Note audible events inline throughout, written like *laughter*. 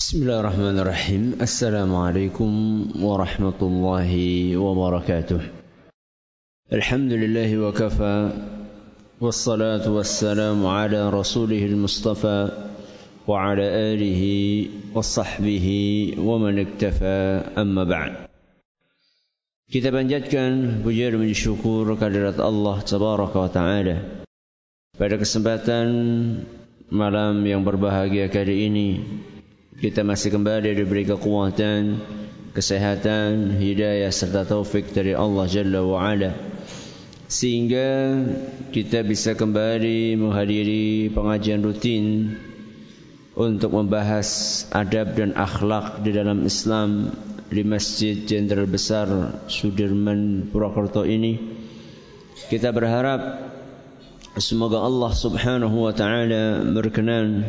بسم الله الرحمن الرحيم السلام عليكم ورحمة الله وبركاته الحمد لله وكفى والصلاة والسلام على رسوله المصطفى وعلى آله وصحبه ومن اكتفى أما بعد Kita panjatkan puja dan syukur kehadirat Allah Tabaraka wa Ta'ala. Pada kesempatan malam yang berbahagia kali ini kita masih kembali diberi kekuatan, kesehatan, hidayah serta taufik dari Allah Jalla wa Ala. Sehingga kita bisa kembali menghadiri pengajian rutin untuk membahas adab dan akhlak di dalam Islam di Masjid Jenderal Besar Sudirman Purwokerto ini. Kita berharap semoga Allah Subhanahu wa taala berkenan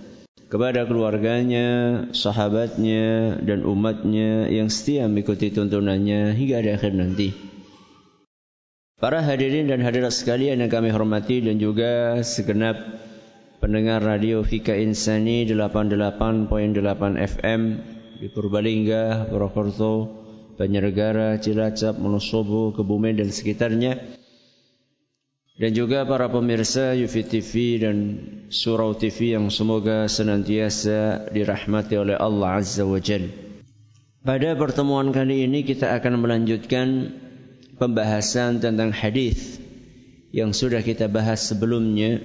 kepada keluarganya, sahabatnya, dan umatnya yang setia mengikuti tuntunannya hingga di akhir nanti. Para hadirin dan hadirat sekalian yang kami hormati dan juga segenap pendengar radio Fika Insani 88.8 FM di Purbalingga, Purwokerto, Banjarnegara, Cilacap, Wonosobo, Kebumen dan sekitarnya dan juga para pemirsa Yufi TV dan Surau TV yang semoga senantiasa dirahmati oleh Allah Azza wa Jal. Pada pertemuan kali ini kita akan melanjutkan pembahasan tentang hadis yang sudah kita bahas sebelumnya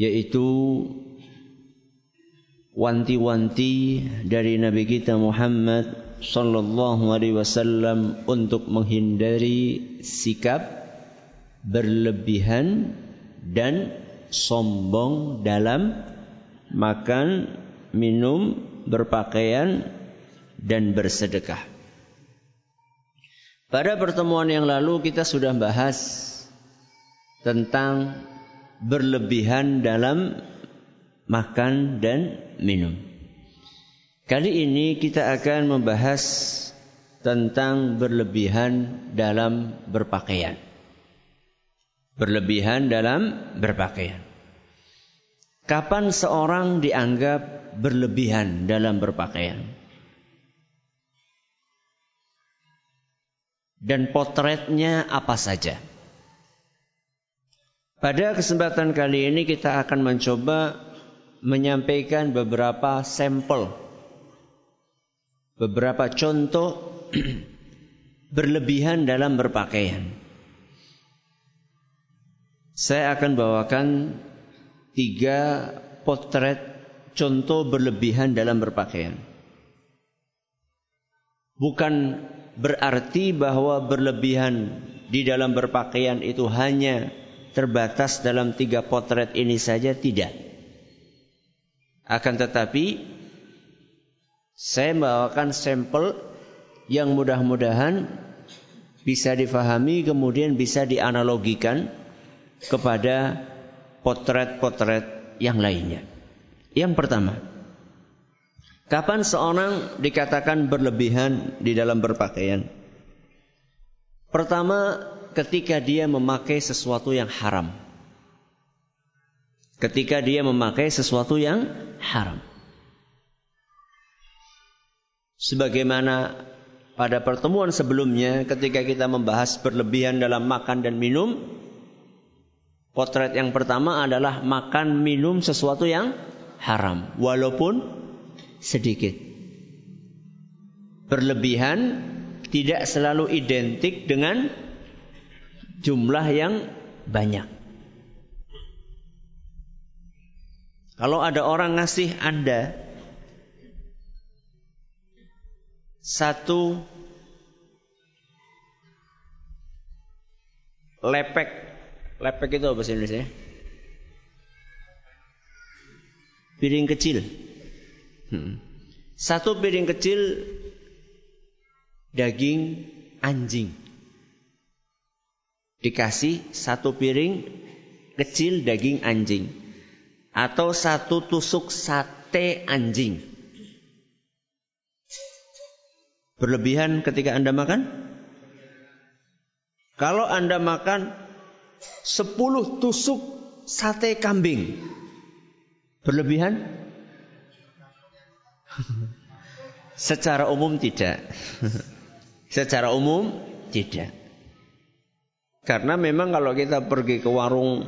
yaitu wanti-wanti dari Nabi kita Muhammad sallallahu alaihi wasallam untuk menghindari sikap berlebihan dan sombong dalam makan, minum, berpakaian dan bersedekah. Pada pertemuan yang lalu kita sudah bahas tentang berlebihan dalam makan dan minum. Kali ini kita akan membahas tentang berlebihan dalam berpakaian berlebihan dalam berpakaian. Kapan seorang dianggap berlebihan dalam berpakaian? Dan potretnya apa saja? Pada kesempatan kali ini kita akan mencoba menyampaikan beberapa sampel, beberapa contoh *clears throat* berlebihan dalam berpakaian. Saya akan bawakan tiga potret contoh berlebihan dalam berpakaian. Bukan berarti bahwa berlebihan di dalam berpakaian itu hanya terbatas dalam tiga potret ini saja, tidak. Akan tetapi, saya membawakan sampel yang mudah-mudahan bisa difahami kemudian bisa dianalogikan kepada potret-potret yang lainnya. Yang pertama, kapan seorang dikatakan berlebihan di dalam berpakaian? Pertama, ketika dia memakai sesuatu yang haram. Ketika dia memakai sesuatu yang haram. Sebagaimana pada pertemuan sebelumnya ketika kita membahas berlebihan dalam makan dan minum, Potret yang pertama adalah makan minum sesuatu yang haram walaupun sedikit. Berlebihan tidak selalu identik dengan jumlah yang banyak. Kalau ada orang ngasih Anda satu lepek Lepek itu apa bahasa Indonesia? Piring kecil. Hmm. Satu piring kecil daging anjing. dikasih satu piring kecil daging anjing atau satu tusuk sate anjing. Berlebihan ketika Anda makan? Kalau Anda makan 10 tusuk sate kambing. Berlebihan? *laughs* Secara umum tidak. *laughs* Secara umum tidak. Karena memang kalau kita pergi ke warung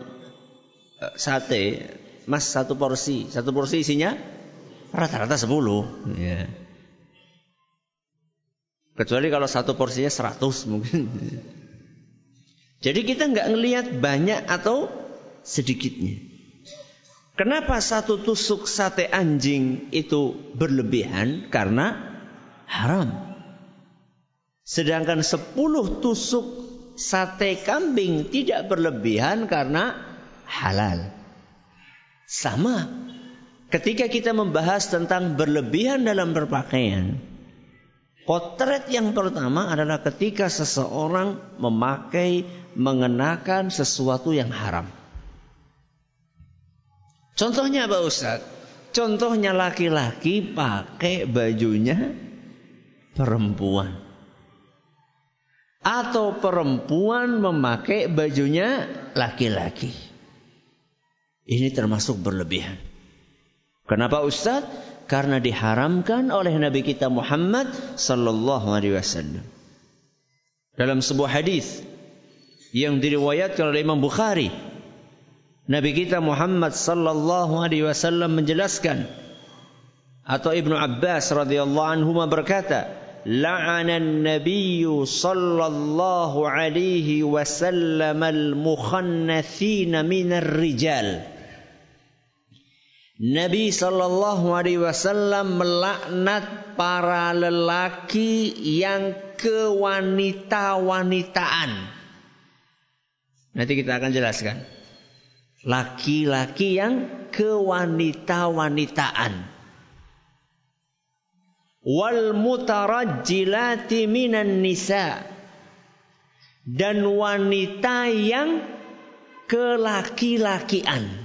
eh, sate, mas satu porsi, satu porsi isinya rata-rata sepuluh. Ya. Kecuali kalau satu porsinya seratus mungkin. *laughs* Jadi kita nggak ngelihat banyak atau sedikitnya. Kenapa satu tusuk sate anjing itu berlebihan? Karena haram. Sedangkan sepuluh tusuk sate kambing tidak berlebihan karena halal. Sama. Ketika kita membahas tentang berlebihan dalam berpakaian, potret yang pertama adalah ketika seseorang memakai mengenakan sesuatu yang haram. Contohnya apa Ustaz? Contohnya laki-laki pakai bajunya perempuan. Atau perempuan memakai bajunya laki-laki. Ini termasuk berlebihan. Kenapa Ustaz? Karena diharamkan oleh Nabi kita Muhammad sallallahu alaihi wasallam. Dalam sebuah hadis yang diriwayatkan oleh Imam Bukhari Nabi kita Muhammad sallallahu alaihi wasallam menjelaskan atau Ibnu Abbas radhiyallahu anhu berkata, "La'ana an-nabiy sallallahu alaihi wasallam al-mukhannathina minar rijal." Nabi sallallahu alaihi wasallam melaknat para lelaki yang kewanita-wanitaan. Nanti kita akan jelaskan laki-laki yang kewanita-wanitaan. Wal mutarajjilati minan nisa. Dan wanita yang kelaki-lakian.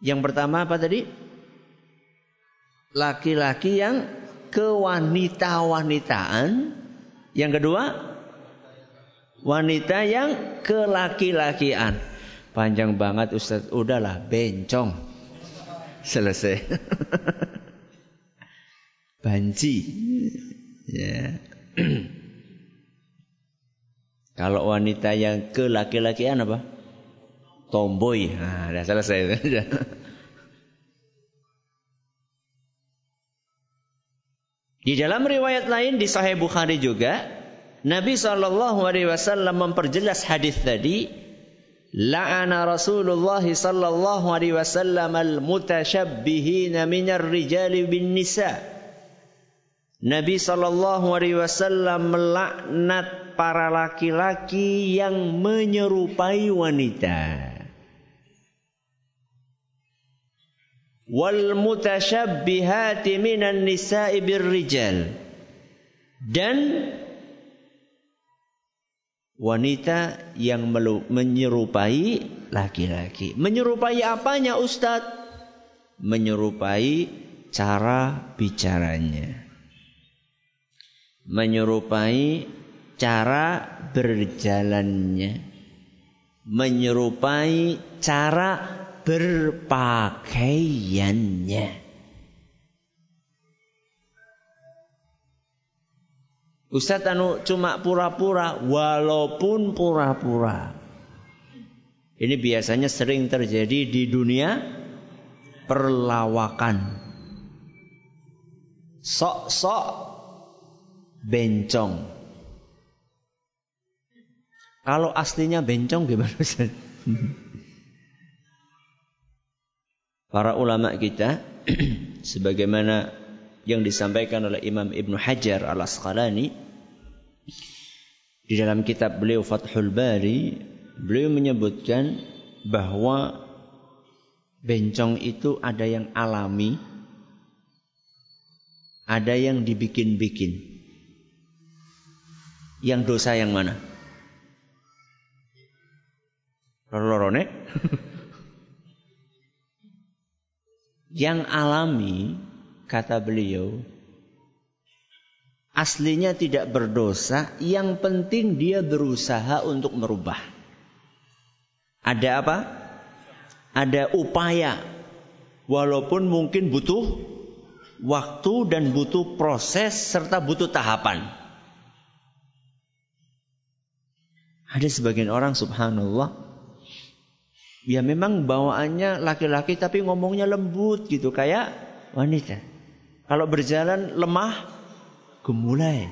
Yang pertama apa tadi? Laki-laki yang kewanita-wanitaan. Yang kedua, wanita yang kelaki-lakian. Panjang banget Ustaz, udahlah bencong. Selesai. *laughs* Banci. Ya. *clears throat* Kalau wanita yang kelaki-lakian apa? Tomboy. Nah, udah selesai. *laughs* Di dalam riwayat lain di Sahih Bukhari juga Nabi sallallahu alaihi wasallam memperjelas hadis tadi la'ana Rasulullah sallallahu alaihi wasallam al-mutashabbihin minar rijali bin nisa Nabi sallallahu alaihi wasallam melaknat para laki-laki yang menyerupai wanita wal mutashabbihati minan nisa'i birrijal dan wanita yang menyerupai laki-laki. Menyerupai apanya Ustadz? Menyerupai cara bicaranya. Menyerupai cara berjalannya. Menyerupai cara berpakaiannya. Ustaz anu cuma pura-pura walaupun pura-pura. Ini biasanya sering terjadi di dunia perlawakan. Sok-sok bencong. Kalau aslinya bencong gimana Ustaz? *laughs* Para ulama kita *clears throat* sebagaimana yang disampaikan oleh Imam Ibn Hajar al-Asqalani di dalam kitab beliau Fathul Bari beliau menyebutkan bahwa bencong itu ada yang alami ada yang dibikin-bikin Yang dosa yang mana? Lorone? *laughs* yang alami, kata beliau, aslinya tidak berdosa, yang penting dia berusaha untuk merubah. Ada apa? Ada upaya. Walaupun mungkin butuh waktu dan butuh proses serta butuh tahapan. Ada sebagian orang subhanallah ya memang bawaannya laki-laki tapi ngomongnya lembut gitu kayak wanita. Kalau berjalan lemah gemulai.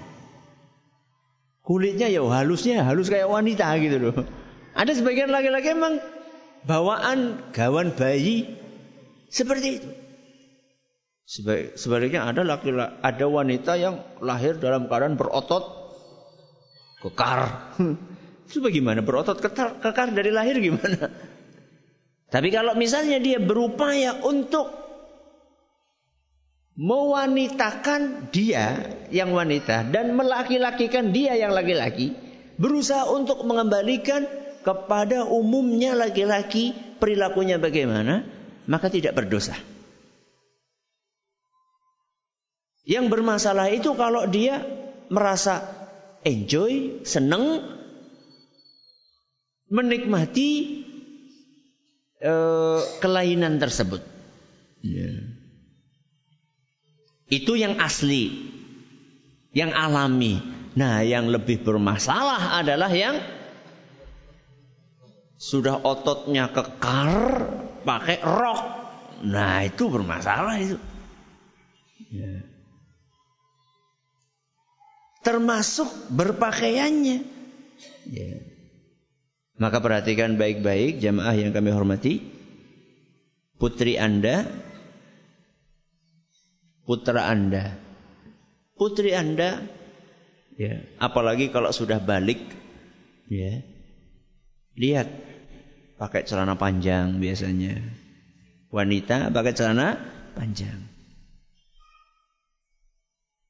Kulitnya ya halusnya halus kayak wanita gitu loh. Ada sebagian laki-laki memang bawaan gawan bayi seperti itu. Sebaliknya ada laki ada wanita yang lahir dalam keadaan berotot kekar. *laughs* Itu bagaimana berotot kekar dari lahir gimana? Tapi kalau misalnya dia berupaya untuk mewanitakan dia yang wanita dan melaki-lakikan dia yang laki-laki, berusaha untuk mengembalikan kepada umumnya laki-laki perilakunya bagaimana, maka tidak berdosa. Yang bermasalah itu kalau dia merasa enjoy, senang, menikmati uh, kelainan tersebut. Yeah. Itu yang asli, yang alami. Nah, yang lebih bermasalah adalah yang sudah ototnya kekar pakai rok. Nah itu bermasalah itu. Ya. Termasuk berpakaiannya. Ya. Maka perhatikan baik-baik jamaah yang kami hormati. Putri Anda, putra Anda, putri Anda, ya, apalagi kalau sudah balik, ya, lihat pakai celana panjang biasanya. Wanita pakai celana panjang.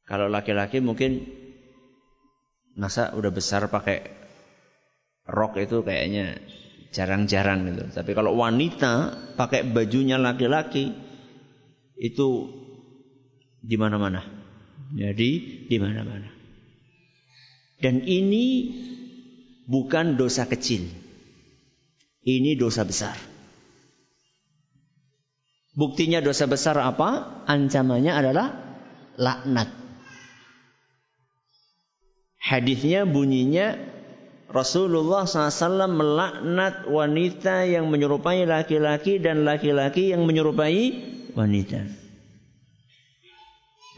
Kalau laki-laki mungkin masa udah besar pakai rok itu kayaknya jarang-jarang gitu. Tapi kalau wanita pakai bajunya laki-laki itu di mana-mana. Jadi di mana-mana. Dan ini bukan dosa kecil. Ini dosa besar. Buktinya dosa besar apa? Ancamannya adalah laknat. Hadisnya bunyinya Rasulullah SAW melaknat wanita yang menyerupai laki-laki dan laki-laki yang menyerupai wanita.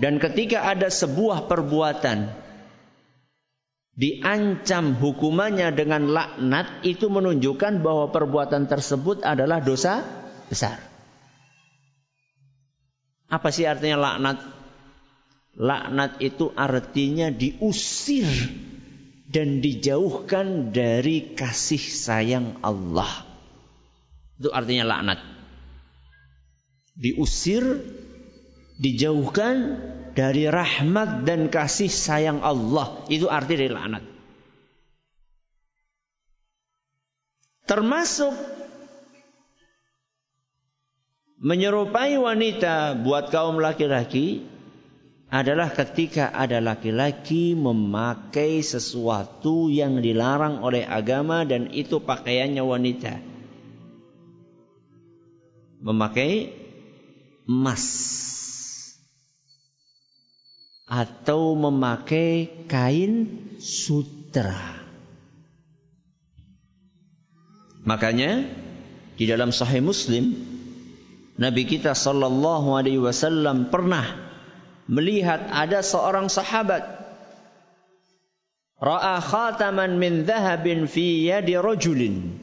Dan ketika ada sebuah perbuatan diancam hukumannya dengan laknat itu menunjukkan bahwa perbuatan tersebut adalah dosa besar. Apa sih artinya laknat? Laknat itu artinya diusir dan dijauhkan dari kasih sayang Allah. Itu artinya laknat. Diusir, dijauhkan dari rahmat dan kasih sayang Allah. Itu arti dari laknat. Termasuk menyerupai wanita buat kaum laki-laki adalah ketika ada laki-laki memakai sesuatu yang dilarang oleh agama dan itu pakaiannya wanita. Memakai emas atau memakai kain sutra. Makanya di dalam Sahih Muslim Nabi kita sallallahu alaihi wasallam pernah melihat ada seorang sahabat ra'a khataman min dhahabin fi yadi rajulin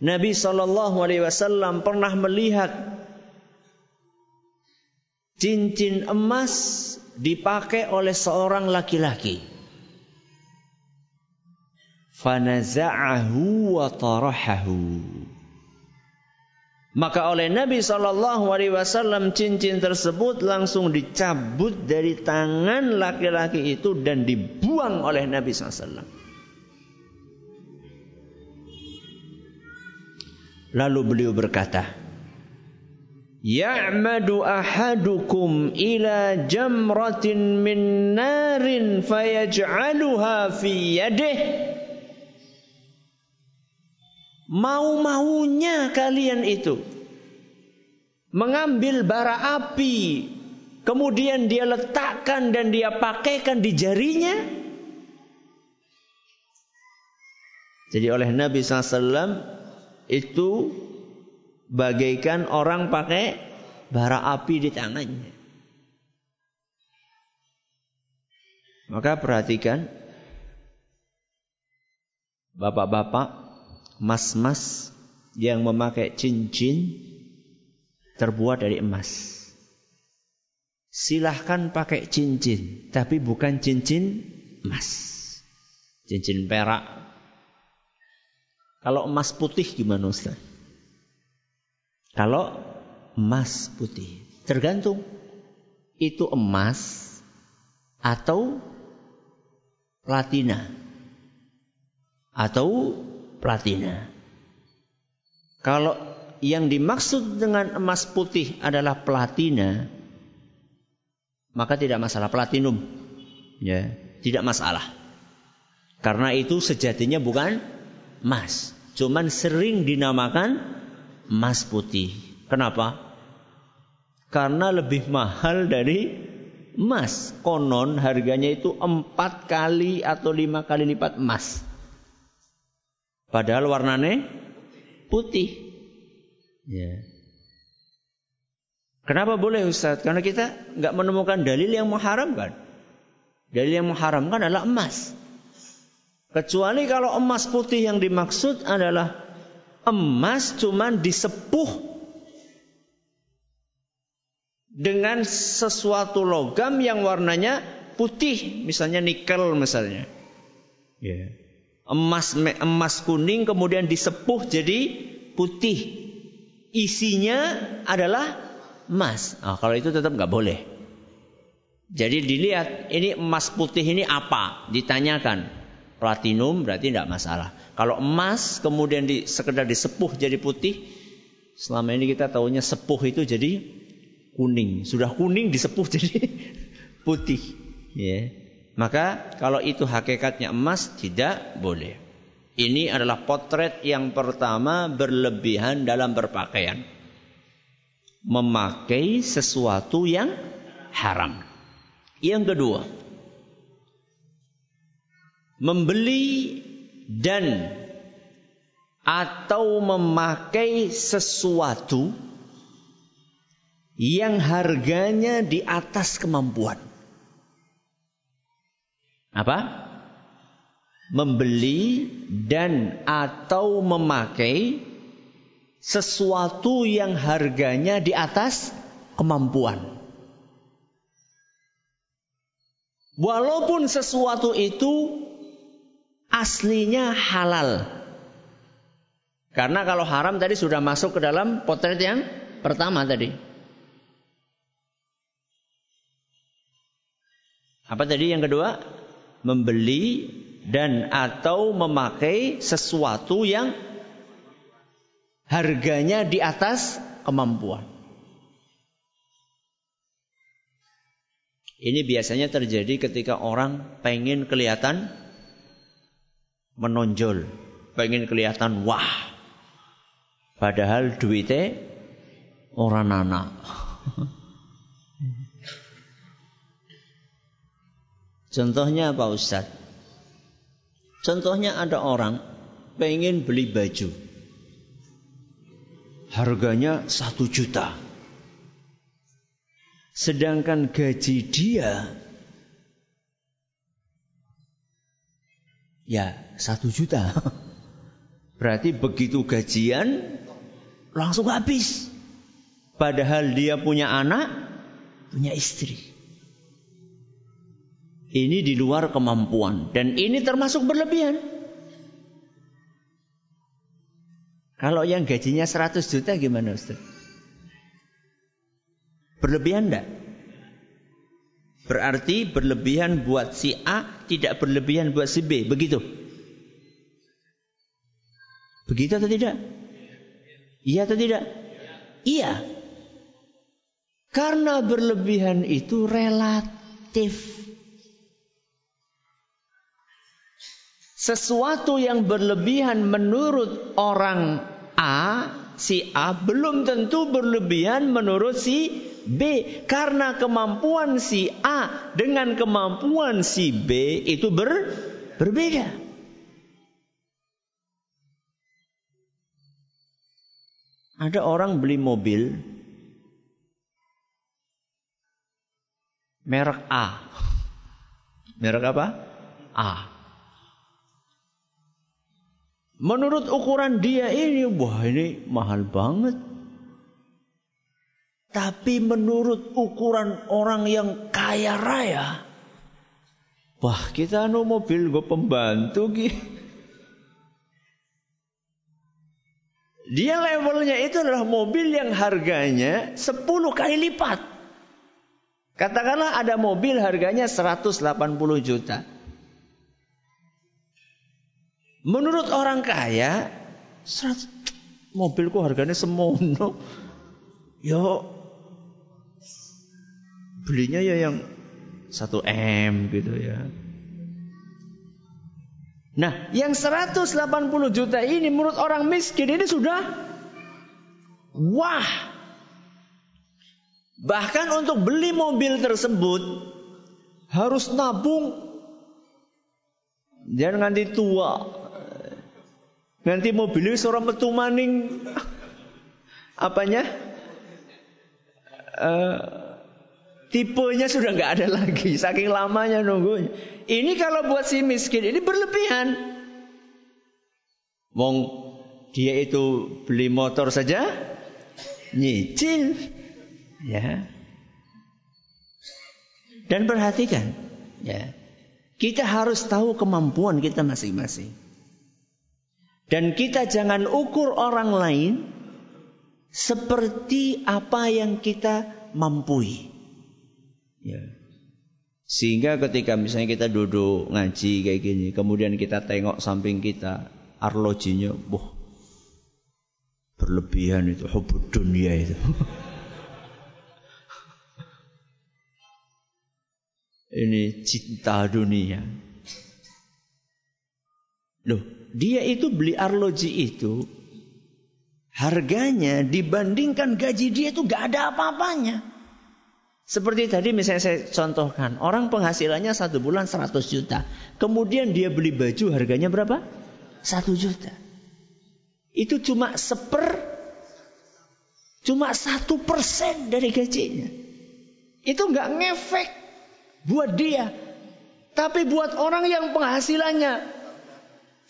Nabi sallallahu alaihi wasallam pernah melihat cincin emas dipakai oleh seorang laki-laki. Fanaza'ahu wa tarahahu. Maka oleh Nabi Shallallahu Alaihi Wasallam cincin tersebut langsung dicabut dari tangan laki-laki itu dan dibuang oleh Nabi SAW. Lalu beliau berkata, Ya'madu ahadukum ila jamratin min narin fayaj'aluha fi yadih. Mau-maunya kalian itu mengambil bara api kemudian dia letakkan dan dia pakaikan di jarinya. Jadi oleh Nabi SAW itu bagaikan orang pakai bara api di tangannya. Maka perhatikan bapak-bapak, mas-mas yang memakai cincin terbuat dari emas silahkan pakai cincin, tapi bukan cincin emas. Cincin perak. Kalau emas putih gimana Ustaz? Kalau emas putih, tergantung itu emas atau platina. Atau platina. Kalau yang dimaksud dengan emas putih adalah platina, maka tidak masalah platinum. Ya, tidak masalah. Karena itu sejatinya bukan emas, cuman sering dinamakan emas putih. Kenapa? Karena lebih mahal dari emas. Konon harganya itu empat kali atau lima kali lipat emas. Padahal warnanya putih. Ya. Kenapa boleh Ustaz? Karena kita nggak menemukan dalil yang mengharamkan. Dalil yang mengharamkan adalah emas. Kecuali kalau emas putih yang dimaksud adalah emas cuman disepuh dengan sesuatu logam yang warnanya putih, misalnya nikel misalnya. Yeah. Emas emas kuning kemudian disepuh jadi putih. Isinya adalah emas. Nah, kalau itu tetap nggak boleh. Jadi dilihat ini emas putih ini apa? Ditanyakan. Platinum berarti tidak masalah. Kalau emas kemudian di, sekedar disepuh jadi putih, selama ini kita tahunya sepuh itu jadi kuning. Sudah kuning disepuh *laughs* jadi putih. Ya. Maka kalau itu hakikatnya emas tidak boleh. Ini adalah potret yang pertama berlebihan dalam berpakaian memakai sesuatu yang haram. Yang kedua, membeli dan atau memakai sesuatu yang harganya di atas kemampuan. Apa? Membeli dan atau memakai sesuatu yang harganya di atas kemampuan. Walaupun sesuatu itu aslinya halal. Karena kalau haram tadi sudah masuk ke dalam potret yang pertama tadi. Apa tadi yang kedua? Membeli dan atau memakai sesuatu yang harganya di atas kemampuan. Ini biasanya terjadi ketika orang pengen kelihatan menonjol, pengen kelihatan wah. Padahal duitnya orang anak. *laughs* Contohnya apa Ustaz? Contohnya ada orang pengen beli baju harganya satu juta. Sedangkan gaji dia ya satu juta. *laughs* Berarti begitu gajian langsung habis. Padahal dia punya anak, punya istri. Ini di luar kemampuan dan ini termasuk berlebihan. Kalau yang gajinya 100 juta gimana Ustaz? Berlebihan enggak? Berarti berlebihan buat si A, tidak berlebihan buat si B. Begitu. Begitu atau tidak? Iya atau tidak? Iya. Karena berlebihan itu relatif. Sesuatu yang berlebihan menurut orang A, si A belum tentu berlebihan menurut si B karena kemampuan si A dengan kemampuan si B itu ber, berbeda. Ada orang beli mobil merek A. Merek apa? A. Menurut ukuran dia ini, wah ini mahal banget. Tapi menurut ukuran orang yang kaya raya, wah kita anu mobil gue pembantu ki. Dia levelnya itu adalah mobil yang harganya 10 kali lipat. Katakanlah ada mobil harganya 180 juta. Menurut orang kaya, 100, mobilku harganya semono. Yo belinya ya yang 1 M gitu ya. Nah, yang 180 juta ini menurut orang miskin ini sudah wah. Bahkan untuk beli mobil tersebut harus nabung. Jangan nanti tua. Nanti mobilnya seorang metu maning apanya? Uh, Tipenya sudah nggak ada lagi, saking lamanya nunggunya. Ini kalau buat si miskin ini berlebihan. Wong dia itu beli motor saja nyicil, ya. Dan perhatikan, ya. Kita harus tahu kemampuan kita masing-masing. Dan kita jangan ukur orang lain seperti apa yang kita mampui. Ya. Sehingga ketika misalnya kita duduk ngaji kayak gini, kemudian kita tengok samping kita, arlojinya, boh, berlebihan itu, hubud dunia itu. *laughs* Ini cinta dunia. Loh, dia itu beli arloji itu harganya dibandingkan gaji dia itu gak ada apa-apanya. Seperti tadi misalnya saya contohkan, orang penghasilannya satu bulan 100 juta. Kemudian dia beli baju harganya berapa? Satu juta. Itu cuma seper, cuma satu persen dari gajinya. Itu nggak ngefek buat dia. Tapi buat orang yang penghasilannya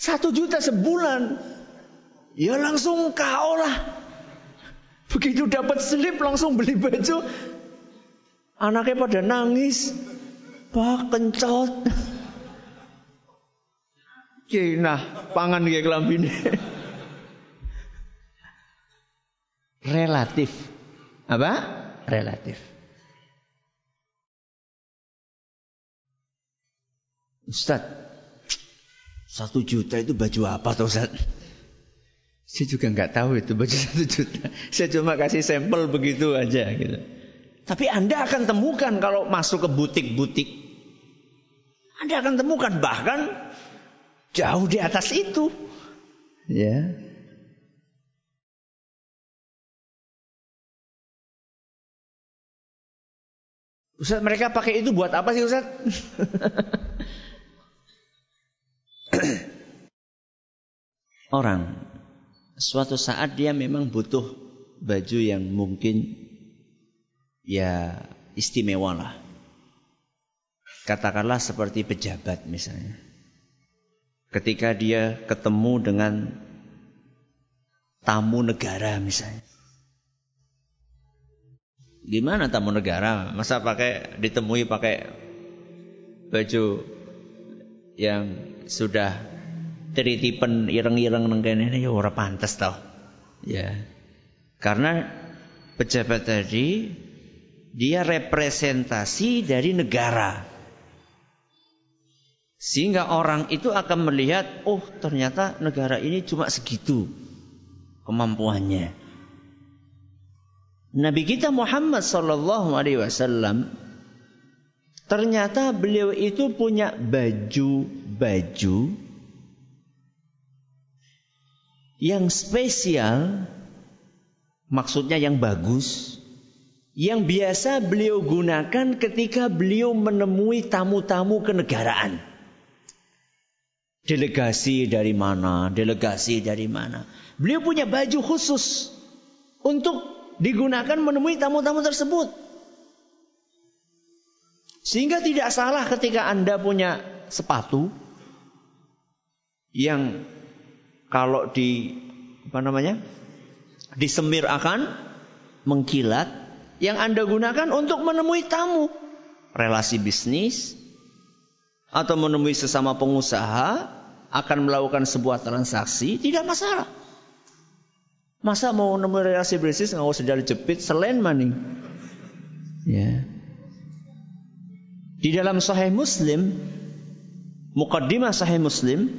satu juta sebulan, ya langsung kau lah. Begitu dapat slip langsung beli baju Anaknya pada nangis. Pak kencot. Nah, pangan kayak kelambine. Relatif. Apa? Relatif. Ustaz, satu juta itu baju apa tuh Ustaz? Saya juga nggak tahu itu baju *laughs* satu juta. Saya cuma kasih sampel begitu aja gitu. Tapi Anda akan temukan kalau masuk ke butik-butik. Anda akan temukan bahkan jauh di atas itu. Ya. Ustaz mereka pakai itu buat apa sih Ustaz? *laughs* Orang suatu saat dia memang butuh baju yang mungkin ya istimewa lah. Katakanlah seperti pejabat misalnya. Ketika dia ketemu dengan tamu negara misalnya. Gimana tamu negara? Masa pakai ditemui pakai baju yang sudah teritipen ireng-ireng nengkene ini ya ora pantas tau. Ya. Karena pejabat tadi dia representasi dari negara. Sehingga orang itu akan melihat, oh ternyata negara ini cuma segitu kemampuannya. Nabi kita Muhammad Sallallahu Alaihi Wasallam ternyata beliau itu punya baju-baju yang spesial, maksudnya yang bagus, yang biasa beliau gunakan ketika beliau menemui tamu-tamu kenegaraan. Delegasi dari mana, delegasi dari mana. Beliau punya baju khusus untuk digunakan menemui tamu-tamu tersebut. Sehingga tidak salah ketika Anda punya sepatu yang kalau di apa namanya? disemir akan mengkilat yang Anda gunakan untuk menemui tamu, relasi bisnis atau menemui sesama pengusaha akan melakukan sebuah transaksi tidak masalah. Masa mau nemu relasi bisnis nggak usah dari jepit selain maning. Ya. Di dalam Sahih Muslim, mukaddimah Sahih Muslim,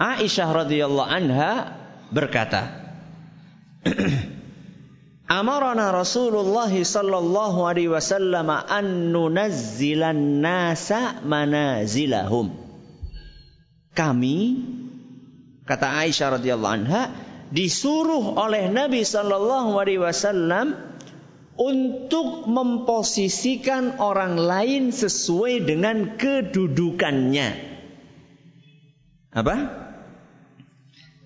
Aisyah radhiyallahu anha berkata, Amarana Rasulullah sallallahu alaihi wasallam an nunazzilan nasa manazilahum. Kami kata Aisyah radhiyallahu anha disuruh oleh Nabi Shallallahu Alaihi Wasallam untuk memposisikan orang lain sesuai dengan kedudukannya. Apa?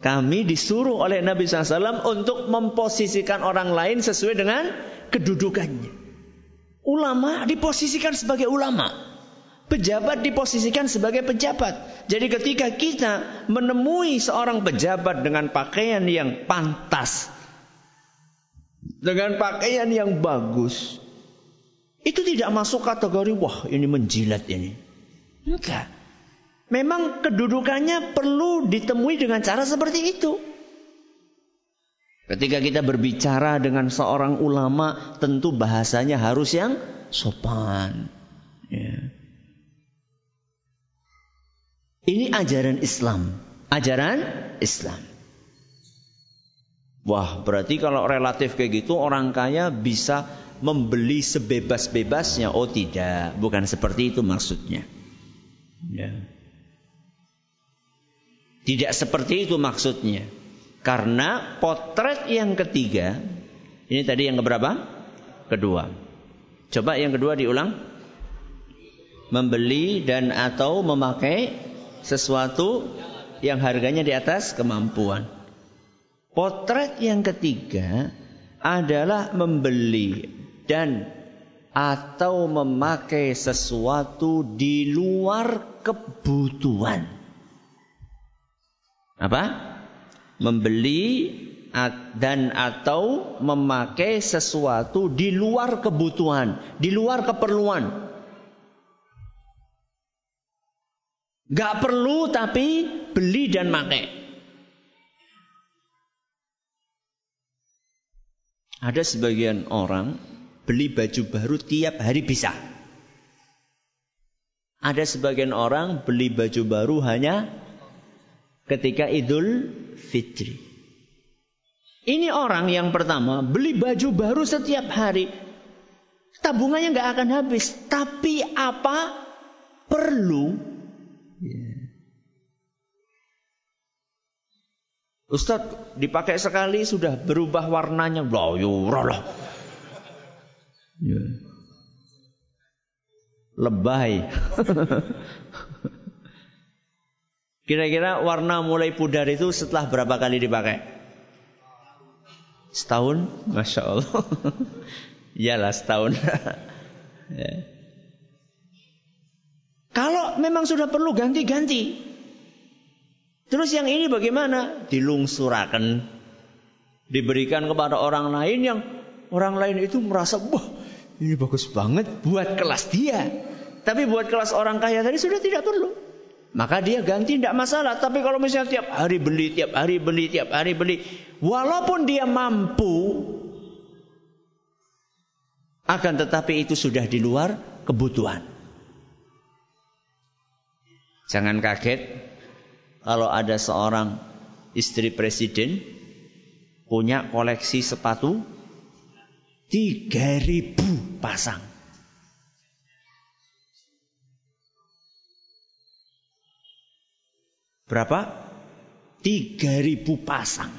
Kami disuruh oleh Nabi SAW untuk memposisikan orang lain sesuai dengan kedudukannya. Ulama diposisikan sebagai ulama. Pejabat diposisikan sebagai pejabat. Jadi ketika kita menemui seorang pejabat dengan pakaian yang pantas, dengan pakaian yang bagus, itu tidak masuk kategori wah ini menjilat ini. Enggak. Memang kedudukannya perlu ditemui dengan cara seperti itu. Ketika kita berbicara dengan seorang ulama, tentu bahasanya harus yang sopan. Ya. Ini ajaran Islam. Ajaran Islam. Wah, berarti kalau relatif kayak gitu orang kaya bisa membeli sebebas-bebasnya. Oh tidak, bukan seperti itu maksudnya. Ya. Tidak seperti itu maksudnya. Karena potret yang ketiga, ini tadi yang keberapa? Kedua. Coba yang kedua diulang. Membeli dan atau memakai sesuatu yang harganya di atas kemampuan. Potret yang ketiga adalah membeli dan atau memakai sesuatu di luar kebutuhan. Apa? Membeli dan atau memakai sesuatu di luar kebutuhan, di luar keperluan. Gak perlu tapi beli dan pakai. Ada sebagian orang beli baju baru tiap hari bisa. Ada sebagian orang beli baju baru hanya ketika Idul Fitri. Ini orang yang pertama beli baju baru setiap hari. Tabungannya nggak akan habis. Tapi apa perlu Yeah. Ustadz dipakai sekali sudah berubah warnanya. Loh, lah. Yeah. Lebay. *laughs* Kira-kira warna mulai pudar itu setelah berapa kali dipakai? Setahun? Masya Allah. *laughs* Iyalah setahun. *laughs* ya. Kalau memang sudah perlu ganti-ganti. Terus yang ini bagaimana? Dilungsurakan. Diberikan kepada orang lain yang orang lain itu merasa, wah ini bagus banget buat kelas dia. Tapi buat kelas orang kaya tadi sudah tidak perlu. Maka dia ganti tidak masalah. Tapi kalau misalnya tiap hari beli, tiap hari beli, tiap hari beli. Walaupun dia mampu Akan tetapi itu sudah di luar kebutuhan. Jangan kaget kalau ada seorang istri presiden punya koleksi sepatu 3000 pasang. Berapa? 3000 pasang.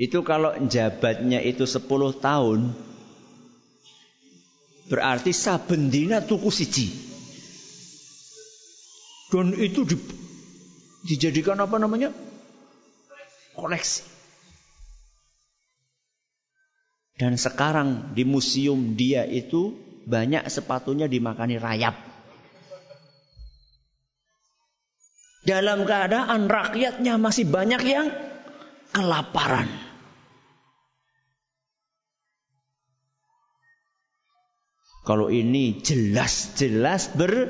Itu kalau jabatnya itu 10 tahun berarti saben dina tuku siji. Dan itu di, dijadikan apa namanya? koleksi. Dan sekarang di museum dia itu banyak sepatunya dimakani rayap. Dalam keadaan rakyatnya masih banyak yang kelaparan. Kalau ini jelas-jelas ber,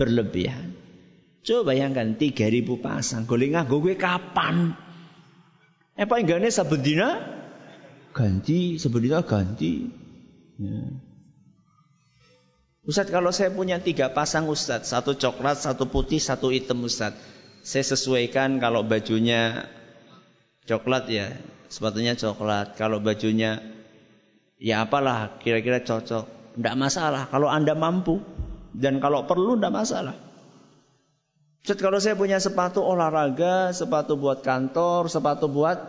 berlebihan. Coba bayangkan 3000 pasang. Golek gue kapan? Apa enggaknya sabedina ganti, sabedina ganti. Ya. Ustadz kalau saya punya tiga pasang Ustadz. Satu coklat, satu putih, satu hitam Ustadz. Saya sesuaikan kalau bajunya coklat ya. Sepatunya coklat. Kalau bajunya ya apalah kira-kira cocok. Tidak masalah. Kalau anda mampu. Dan kalau perlu tidak masalah. Ustaz, kalau saya punya sepatu olahraga, sepatu buat kantor, sepatu buat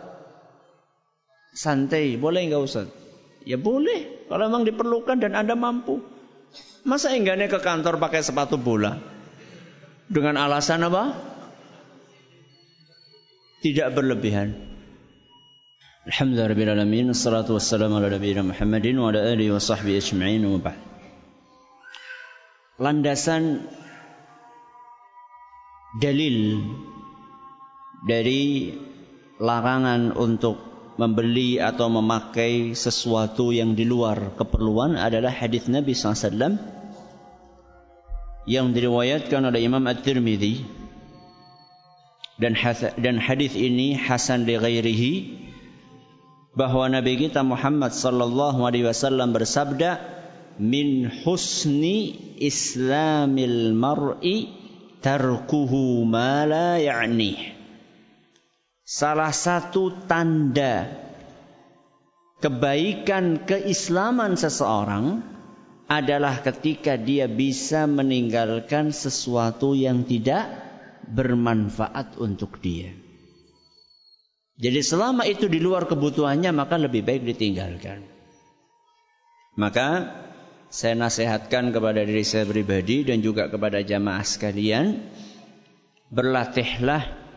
santai, boleh nggak Ustaz? Ya boleh, kalau memang diperlukan dan Anda mampu. Masa enggaknya ke kantor pakai sepatu bola? Dengan alasan apa? Tidak berlebihan. Alhamdulillahirrahmanirrahim. Assalatu wassalamu ala nabiyina Muhammadin wa ala alihi wa sahbihi ajma'in wa ba'd. Landasan dalil dari larangan untuk membeli atau memakai sesuatu yang di luar keperluan adalah hadis Nabi SAW yang diriwayatkan oleh Imam At-Tirmidzi dan dan hadis ini hasan li ghairihi bahwa Nabi kita Muhammad sallallahu alaihi wasallam bersabda min husni islamil mar'i tarkuhu ma la ya'ni. Salah satu tanda kebaikan keislaman seseorang adalah ketika dia bisa meninggalkan sesuatu yang tidak bermanfaat untuk dia. Jadi selama itu di luar kebutuhannya maka lebih baik ditinggalkan. Maka saya nasihatkan kepada diri saya pribadi dan juga kepada jamaah sekalian berlatihlah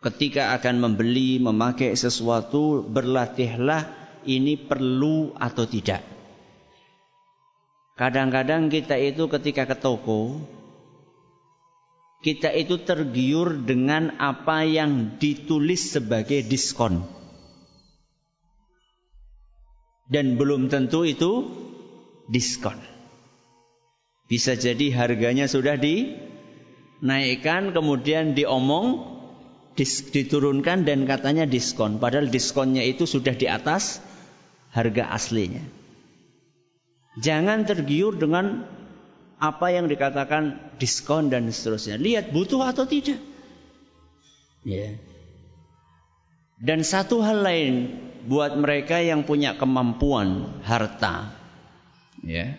ketika akan membeli memakai sesuatu berlatihlah ini perlu atau tidak kadang-kadang kita itu ketika ke toko kita itu tergiur dengan apa yang ditulis sebagai diskon dan belum tentu itu diskon. Bisa jadi harganya sudah dinaikkan kemudian diomong diturunkan dan katanya diskon. Padahal diskonnya itu sudah di atas harga aslinya. Jangan tergiur dengan apa yang dikatakan diskon dan seterusnya. Lihat butuh atau tidak. Ya. Dan satu hal lain buat mereka yang punya kemampuan harta ya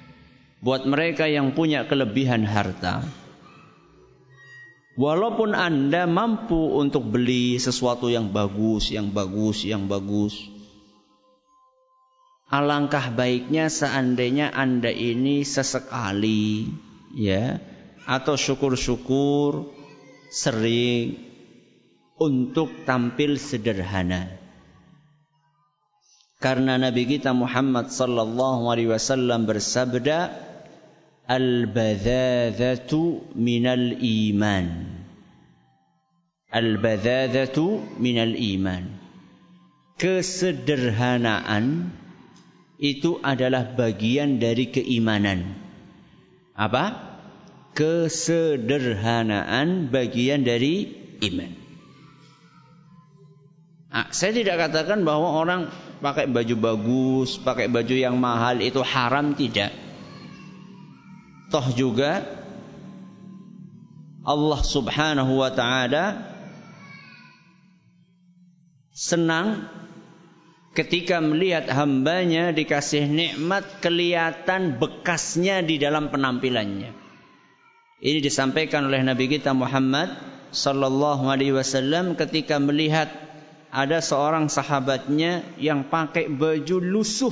buat mereka yang punya kelebihan harta walaupun Anda mampu untuk beli sesuatu yang bagus yang bagus yang bagus alangkah baiknya seandainya Anda ini sesekali ya atau syukur-syukur sering untuk tampil sederhana. Karena Nabi kita Muhammad sallallahu alaihi wasallam bersabda Al-badhadhatu minal iman Al-badhadhatu minal iman Kesederhanaan itu adalah bagian dari keimanan. Apa? Kesederhanaan bagian dari iman. Nah, saya tidak katakan bahwa orang pakai baju bagus, pakai baju yang mahal itu haram tidak. Toh juga Allah Subhanahu wa taala senang ketika melihat hambanya dikasih nikmat kelihatan bekasnya di dalam penampilannya. Ini disampaikan oleh Nabi kita Muhammad sallallahu alaihi wasallam ketika melihat ada seorang sahabatnya yang pakai baju lusuh.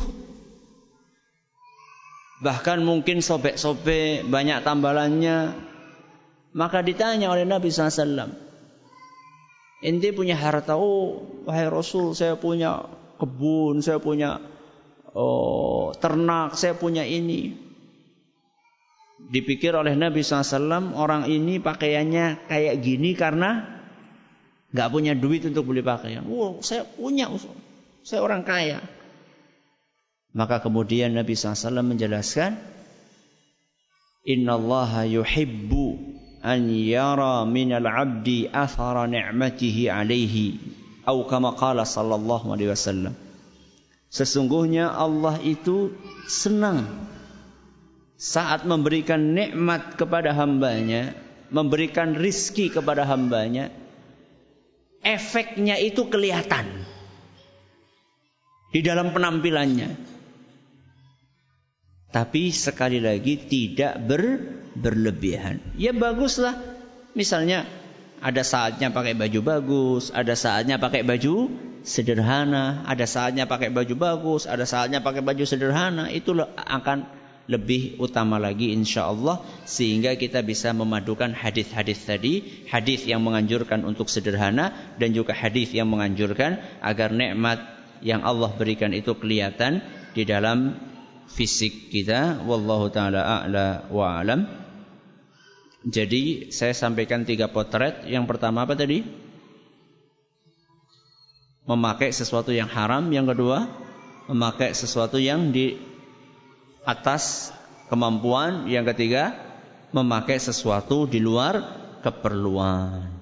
Bahkan mungkin sobek-sobek, banyak tambalannya. Maka ditanya oleh Nabi SAW. Inti punya harta, oh wahai Rasul saya punya kebun, saya punya oh, ternak, saya punya ini. Dipikir oleh Nabi SAW orang ini pakaiannya kayak gini karena nggak punya duit untuk beli pakaian. Wow, saya punya, saya orang kaya. Maka kemudian Nabi SAW menjelaskan, Inna Allah yuhibbu an yara al abdi athara ni'matihi alaihi. Atau kama qala sallallahu alaihi wasallam. Sesungguhnya Allah itu senang saat memberikan nikmat kepada hambanya, memberikan rizki kepada hambanya, efeknya itu kelihatan di dalam penampilannya. Tapi sekali lagi tidak ber, berlebihan. Ya baguslah. Misalnya ada saatnya pakai baju bagus, ada saatnya pakai baju sederhana, ada saatnya pakai baju bagus, ada saatnya pakai baju sederhana. Itu akan lebih utama lagi insya Allah sehingga kita bisa memadukan hadis-hadis tadi hadis yang menganjurkan untuk sederhana dan juga hadis yang menganjurkan agar nikmat yang Allah berikan itu kelihatan di dalam fisik kita wallahu taala a'la wa alam jadi saya sampaikan tiga potret yang pertama apa tadi memakai sesuatu yang haram yang kedua memakai sesuatu yang di atas kemampuan. Yang ketiga, memakai sesuatu di luar keperluan.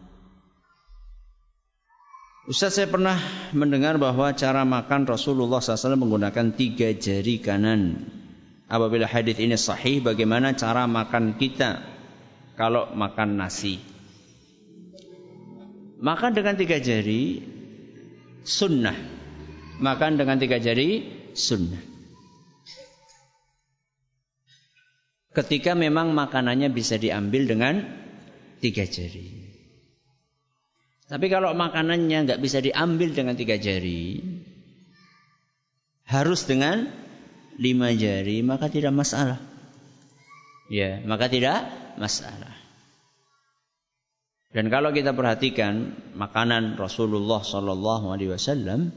Ustaz saya pernah mendengar bahwa cara makan Rasulullah SAW menggunakan tiga jari kanan. Apabila hadis ini sahih, bagaimana cara makan kita kalau makan nasi? Makan dengan tiga jari sunnah. Makan dengan tiga jari sunnah. ketika memang makanannya bisa diambil dengan tiga jari. Tapi kalau makanannya nggak bisa diambil dengan tiga jari, harus dengan lima jari, maka tidak masalah. Ya, maka tidak masalah. Dan kalau kita perhatikan makanan Rasulullah Sallallahu Alaihi Wasallam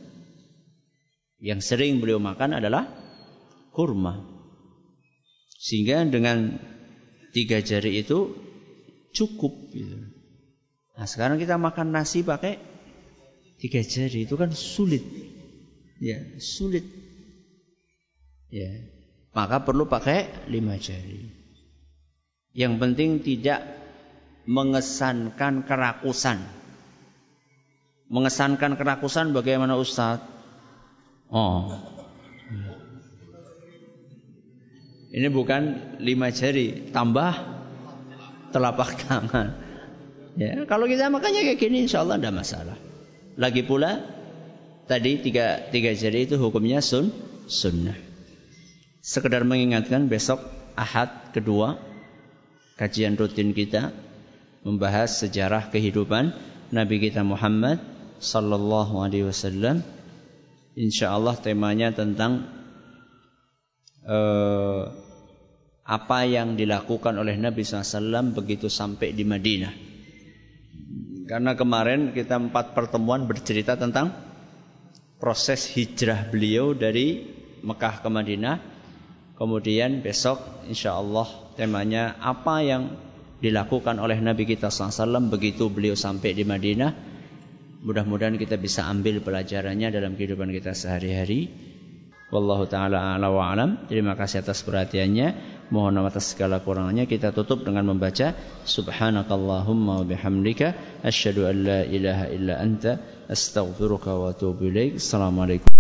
yang sering beliau makan adalah kurma. Sehingga dengan tiga jari itu cukup. Gitu. Nah sekarang kita makan nasi pakai tiga jari itu kan sulit. Ya sulit. Ya maka perlu pakai lima jari. Yang penting tidak mengesankan kerakusan. Mengesankan kerakusan bagaimana Ustadz? Oh, Ini bukan lima jari, tambah telapak tangan. Ya, kalau kita makannya kayak gini, insya Allah tidak masalah. Lagi pula, tadi tiga, tiga jari itu hukumnya sun, sunnah. Sekedar mengingatkan besok Ahad kedua kajian rutin kita membahas sejarah kehidupan Nabi kita Muhammad sallallahu alaihi wasallam. Insyaallah temanya tentang uh, apa yang dilakukan oleh Nabi SAW begitu sampai di Madinah. Karena kemarin kita empat pertemuan bercerita tentang proses hijrah beliau dari Mekah ke Madinah. Kemudian besok insya Allah temanya apa yang dilakukan oleh Nabi kita SAW begitu beliau sampai di Madinah. Mudah-mudahan kita bisa ambil pelajarannya dalam kehidupan kita sehari-hari. Wallahu taala ala wa. Terima kasih atas perhatiannya. Mohon atas segala kurangannya kita tutup dengan membaca subhanakallahumma wa bihamdika asyhadu an la ilaha illa anta astaghfiruka wa atubu ilaik. Assalamualaikum